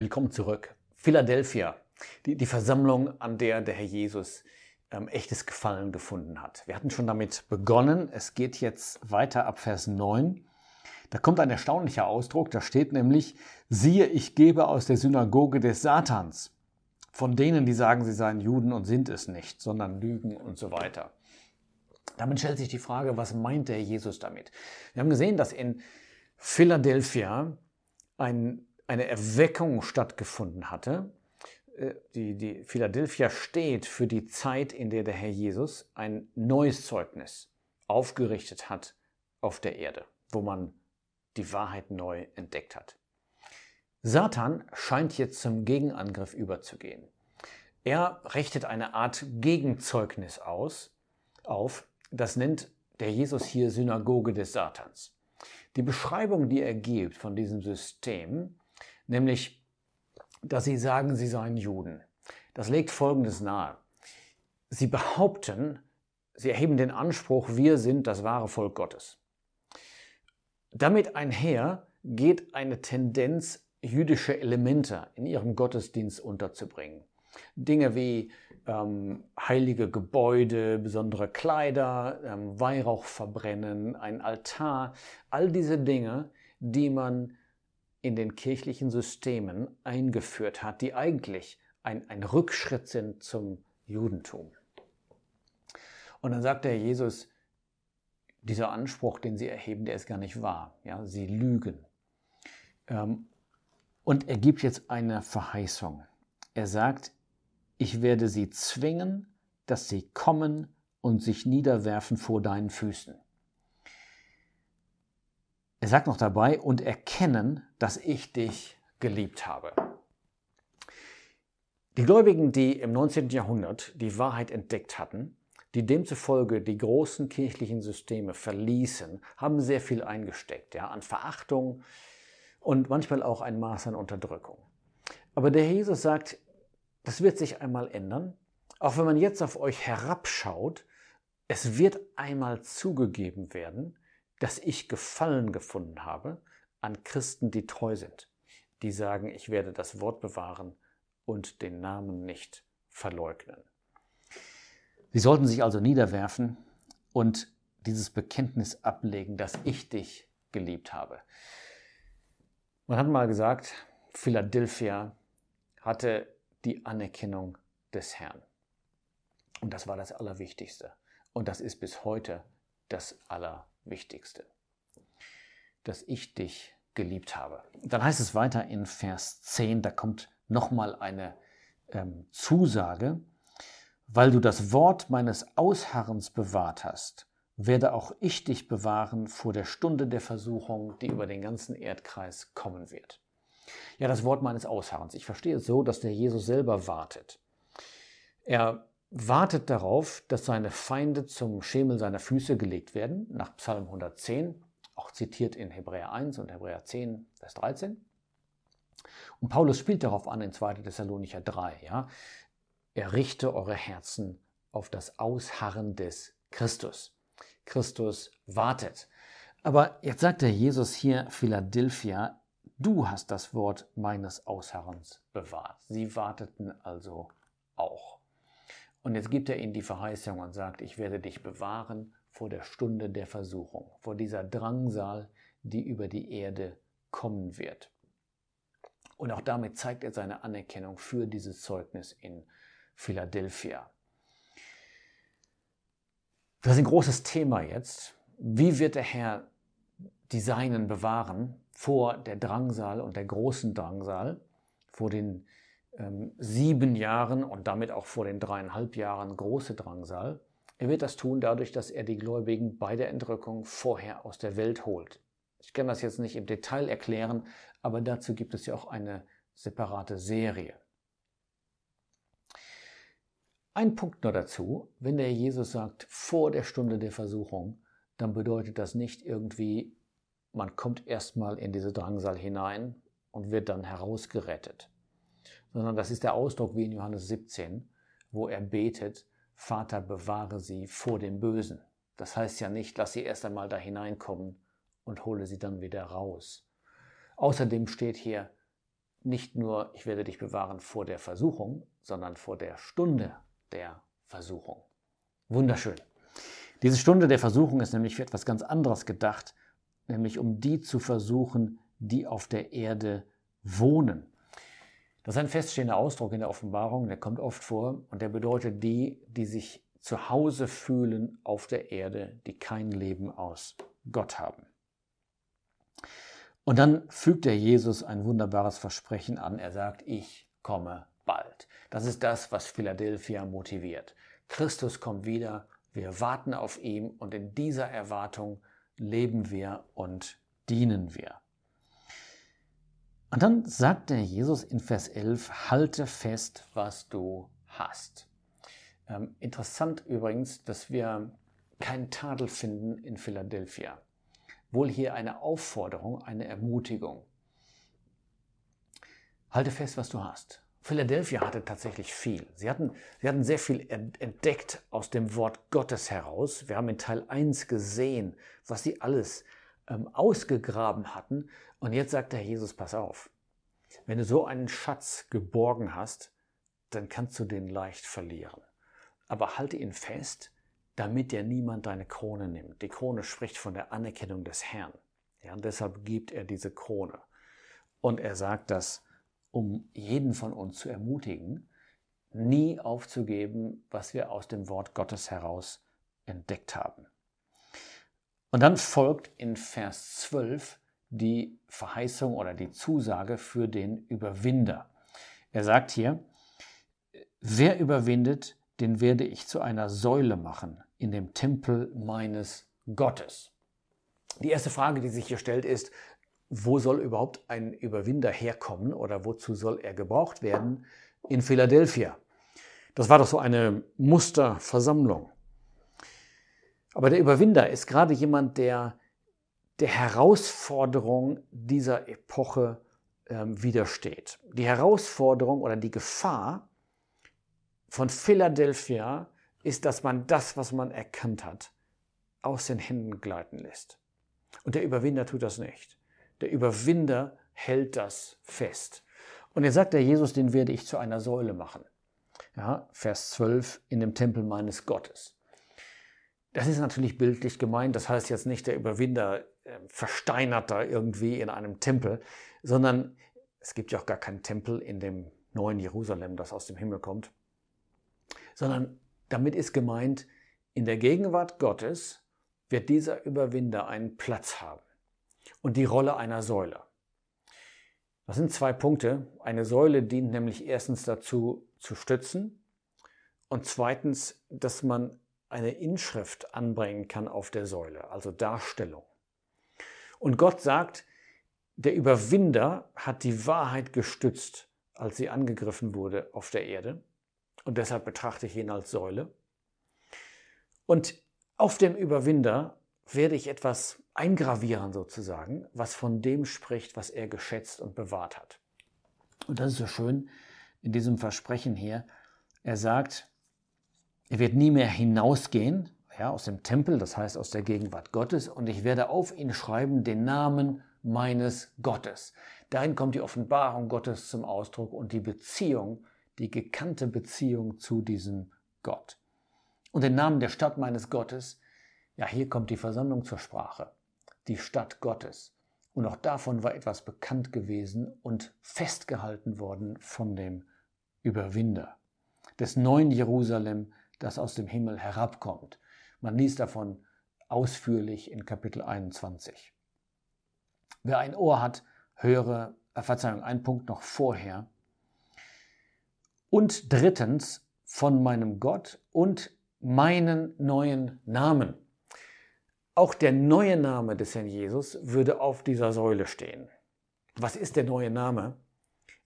Willkommen zurück. Philadelphia, die, die Versammlung, an der der Herr Jesus ähm, echtes Gefallen gefunden hat. Wir hatten schon damit begonnen. Es geht jetzt weiter ab Vers 9. Da kommt ein erstaunlicher Ausdruck. Da steht nämlich, siehe, ich gebe aus der Synagoge des Satans. Von denen, die sagen, sie seien Juden und sind es nicht, sondern lügen und so weiter. Damit stellt sich die Frage, was meint der Jesus damit? Wir haben gesehen, dass in Philadelphia ein eine Erweckung stattgefunden hatte. Äh, die, die Philadelphia steht für die Zeit, in der der Herr Jesus ein neues Zeugnis aufgerichtet hat auf der Erde, wo man die Wahrheit neu entdeckt hat. Satan scheint jetzt zum Gegenangriff überzugehen. Er richtet eine Art Gegenzeugnis aus, auf, das nennt der Jesus hier Synagoge des Satans. Die Beschreibung, die er gibt von diesem System, nämlich, dass sie sagen, sie seien Juden. Das legt Folgendes nahe. Sie behaupten, sie erheben den Anspruch, wir sind das wahre Volk Gottes. Damit einher geht eine Tendenz, jüdische Elemente in ihrem Gottesdienst unterzubringen. Dinge wie ähm, heilige Gebäude, besondere Kleider, ähm, Weihrauch verbrennen, ein Altar, all diese Dinge, die man in den kirchlichen Systemen eingeführt hat, die eigentlich ein, ein Rückschritt sind zum Judentum. Und dann sagt der Jesus, dieser Anspruch, den sie erheben, der ist gar nicht wahr. Ja, sie lügen. Ähm, und er gibt jetzt eine Verheißung. Er sagt, ich werde sie zwingen, dass sie kommen und sich niederwerfen vor deinen Füßen. Er sagt noch dabei, und erkennen, dass ich dich geliebt habe. Die Gläubigen, die im 19. Jahrhundert die Wahrheit entdeckt hatten, die demzufolge die großen kirchlichen Systeme verließen, haben sehr viel eingesteckt, ja, an Verachtung und manchmal auch ein Maß an Unterdrückung. Aber der Jesus sagt, das wird sich einmal ändern. Auch wenn man jetzt auf euch herabschaut, es wird einmal zugegeben werden, dass ich Gefallen gefunden habe an Christen, die treu sind, die sagen, ich werde das Wort bewahren und den Namen nicht verleugnen. Sie sollten sich also niederwerfen und dieses Bekenntnis ablegen, dass ich dich geliebt habe. Man hat mal gesagt, Philadelphia hatte die Anerkennung des Herrn. Und das war das Allerwichtigste. Und das ist bis heute das Allerwichtigste. Wichtigste, dass ich dich geliebt habe. Dann heißt es weiter in Vers 10, da kommt nochmal eine ähm, Zusage, weil du das Wort meines Ausharrens bewahrt hast, werde auch ich dich bewahren vor der Stunde der Versuchung, die über den ganzen Erdkreis kommen wird. Ja, das Wort meines Ausharrens. Ich verstehe es so, dass der Jesus selber wartet. Er wartet darauf, dass seine Feinde zum Schemel seiner Füße gelegt werden, nach Psalm 110, auch zitiert in Hebräer 1 und Hebräer 10, Vers 13. Und Paulus spielt darauf an in 2. Thessalonicher 3, ja. Er richte eure Herzen auf das Ausharren des Christus. Christus wartet. Aber jetzt sagt der Jesus hier Philadelphia, du hast das Wort meines Ausharrens bewahrt. Sie warteten also auch. Und jetzt gibt er ihnen die Verheißung und sagt, ich werde dich bewahren vor der Stunde der Versuchung, vor dieser Drangsal, die über die Erde kommen wird. Und auch damit zeigt er seine Anerkennung für dieses Zeugnis in Philadelphia. Das ist ein großes Thema jetzt. Wie wird der Herr die Seinen bewahren vor der Drangsal und der großen Drangsal, vor den ähm, sieben Jahren und damit auch vor den dreieinhalb Jahren große Drangsal. Er wird das tun dadurch, dass er die Gläubigen bei der Entrückung vorher aus der Welt holt. Ich kann das jetzt nicht im Detail erklären, aber dazu gibt es ja auch eine separate Serie. Ein Punkt nur dazu, wenn der Jesus sagt, vor der Stunde der Versuchung, dann bedeutet das nicht irgendwie, man kommt erstmal in diese Drangsal hinein und wird dann herausgerettet sondern das ist der Ausdruck wie in Johannes 17, wo er betet, Vater, bewahre sie vor dem Bösen. Das heißt ja nicht, lass sie erst einmal da hineinkommen und hole sie dann wieder raus. Außerdem steht hier, nicht nur, ich werde dich bewahren vor der Versuchung, sondern vor der Stunde der Versuchung. Wunderschön. Diese Stunde der Versuchung ist nämlich für etwas ganz anderes gedacht, nämlich um die zu versuchen, die auf der Erde wohnen. Das ist ein feststehender Ausdruck in der Offenbarung, der kommt oft vor und der bedeutet die, die sich zu Hause fühlen auf der Erde, die kein Leben aus Gott haben. Und dann fügt der Jesus ein wunderbares Versprechen an. Er sagt, ich komme bald. Das ist das, was Philadelphia motiviert. Christus kommt wieder, wir warten auf ihn und in dieser Erwartung leben wir und dienen wir. Und dann sagt der Jesus in Vers 11, halte fest, was du hast. Ähm, interessant übrigens, dass wir keinen Tadel finden in Philadelphia. Wohl hier eine Aufforderung, eine Ermutigung. Halte fest, was du hast. Philadelphia hatte tatsächlich viel. Sie hatten, sie hatten sehr viel entdeckt aus dem Wort Gottes heraus. Wir haben in Teil 1 gesehen, was sie alles ähm, ausgegraben hatten. Und jetzt sagt der Jesus, pass auf, wenn du so einen Schatz geborgen hast, dann kannst du den leicht verlieren. Aber halte ihn fest, damit dir niemand deine Krone nimmt. Die Krone spricht von der Anerkennung des Herrn. Ja, und deshalb gibt er diese Krone. Und er sagt das, um jeden von uns zu ermutigen, nie aufzugeben, was wir aus dem Wort Gottes heraus entdeckt haben. Und dann folgt in Vers 12 die Verheißung oder die Zusage für den Überwinder. Er sagt hier, wer überwindet, den werde ich zu einer Säule machen in dem Tempel meines Gottes. Die erste Frage, die sich hier stellt, ist, wo soll überhaupt ein Überwinder herkommen oder wozu soll er gebraucht werden? In Philadelphia. Das war doch so eine Musterversammlung. Aber der Überwinder ist gerade jemand, der der Herausforderung dieser Epoche ähm, widersteht. Die Herausforderung oder die Gefahr von Philadelphia ist, dass man das, was man erkannt hat, aus den Händen gleiten lässt. Und der Überwinder tut das nicht. Der Überwinder hält das fest. Und er sagt der Jesus, den werde ich zu einer Säule machen. Ja, Vers 12, in dem Tempel meines Gottes. Das ist natürlich bildlich gemeint. Das heißt jetzt nicht, der Überwinder äh, versteinert da irgendwie in einem Tempel, sondern es gibt ja auch gar keinen Tempel in dem neuen Jerusalem, das aus dem Himmel kommt, sondern damit ist gemeint, in der Gegenwart Gottes wird dieser Überwinder einen Platz haben und die Rolle einer Säule. Das sind zwei Punkte. Eine Säule dient nämlich erstens dazu zu stützen und zweitens, dass man eine Inschrift anbringen kann auf der Säule, also Darstellung. Und Gott sagt, der Überwinder hat die Wahrheit gestützt, als sie angegriffen wurde auf der Erde. Und deshalb betrachte ich ihn als Säule. Und auf dem Überwinder werde ich etwas eingravieren sozusagen, was von dem spricht, was er geschätzt und bewahrt hat. Und das ist so schön in diesem Versprechen hier. Er sagt, er wird nie mehr hinausgehen ja, aus dem Tempel, das heißt aus der Gegenwart Gottes, und ich werde auf ihn schreiben den Namen meines Gottes. Dahin kommt die Offenbarung Gottes zum Ausdruck und die Beziehung, die gekannte Beziehung zu diesem Gott. Und den Namen der Stadt meines Gottes, ja, hier kommt die Versammlung zur Sprache, die Stadt Gottes. Und auch davon war etwas bekannt gewesen und festgehalten worden von dem Überwinder, des neuen Jerusalem, das aus dem Himmel herabkommt. Man liest davon ausführlich in Kapitel 21. Wer ein Ohr hat, höre, äh, Verzeihung, ein Punkt noch vorher. Und drittens von meinem Gott und meinen neuen Namen. Auch der neue Name des Herrn Jesus würde auf dieser Säule stehen. Was ist der neue Name?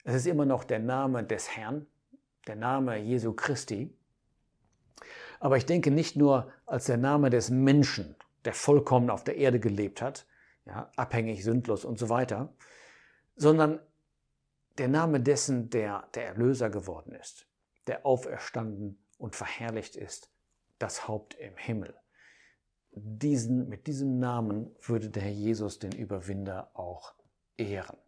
Es ist immer noch der Name des Herrn, der Name Jesu Christi. Aber ich denke nicht nur als der Name des Menschen, der vollkommen auf der Erde gelebt hat, ja, abhängig, sündlos und so weiter, sondern der Name dessen, der der Erlöser geworden ist, der auferstanden und verherrlicht ist, das Haupt im Himmel. Diesen, mit diesem Namen würde der Herr Jesus den Überwinder auch ehren.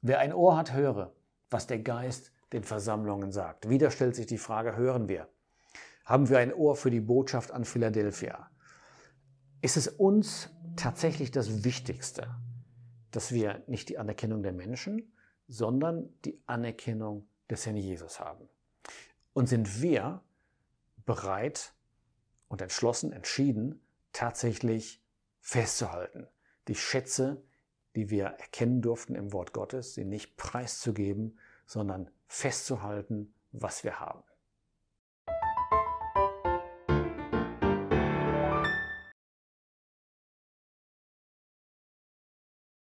Wer ein Ohr hat, höre, was der Geist den Versammlungen sagt. Wieder stellt sich die Frage, hören wir? Haben wir ein Ohr für die Botschaft an Philadelphia? Ist es uns tatsächlich das Wichtigste, dass wir nicht die Anerkennung der Menschen, sondern die Anerkennung des Herrn Jesus haben? Und sind wir bereit und entschlossen, entschieden, tatsächlich festzuhalten, die Schätze, die wir erkennen durften im Wort Gottes, sie nicht preiszugeben, sondern festzuhalten, was wir haben.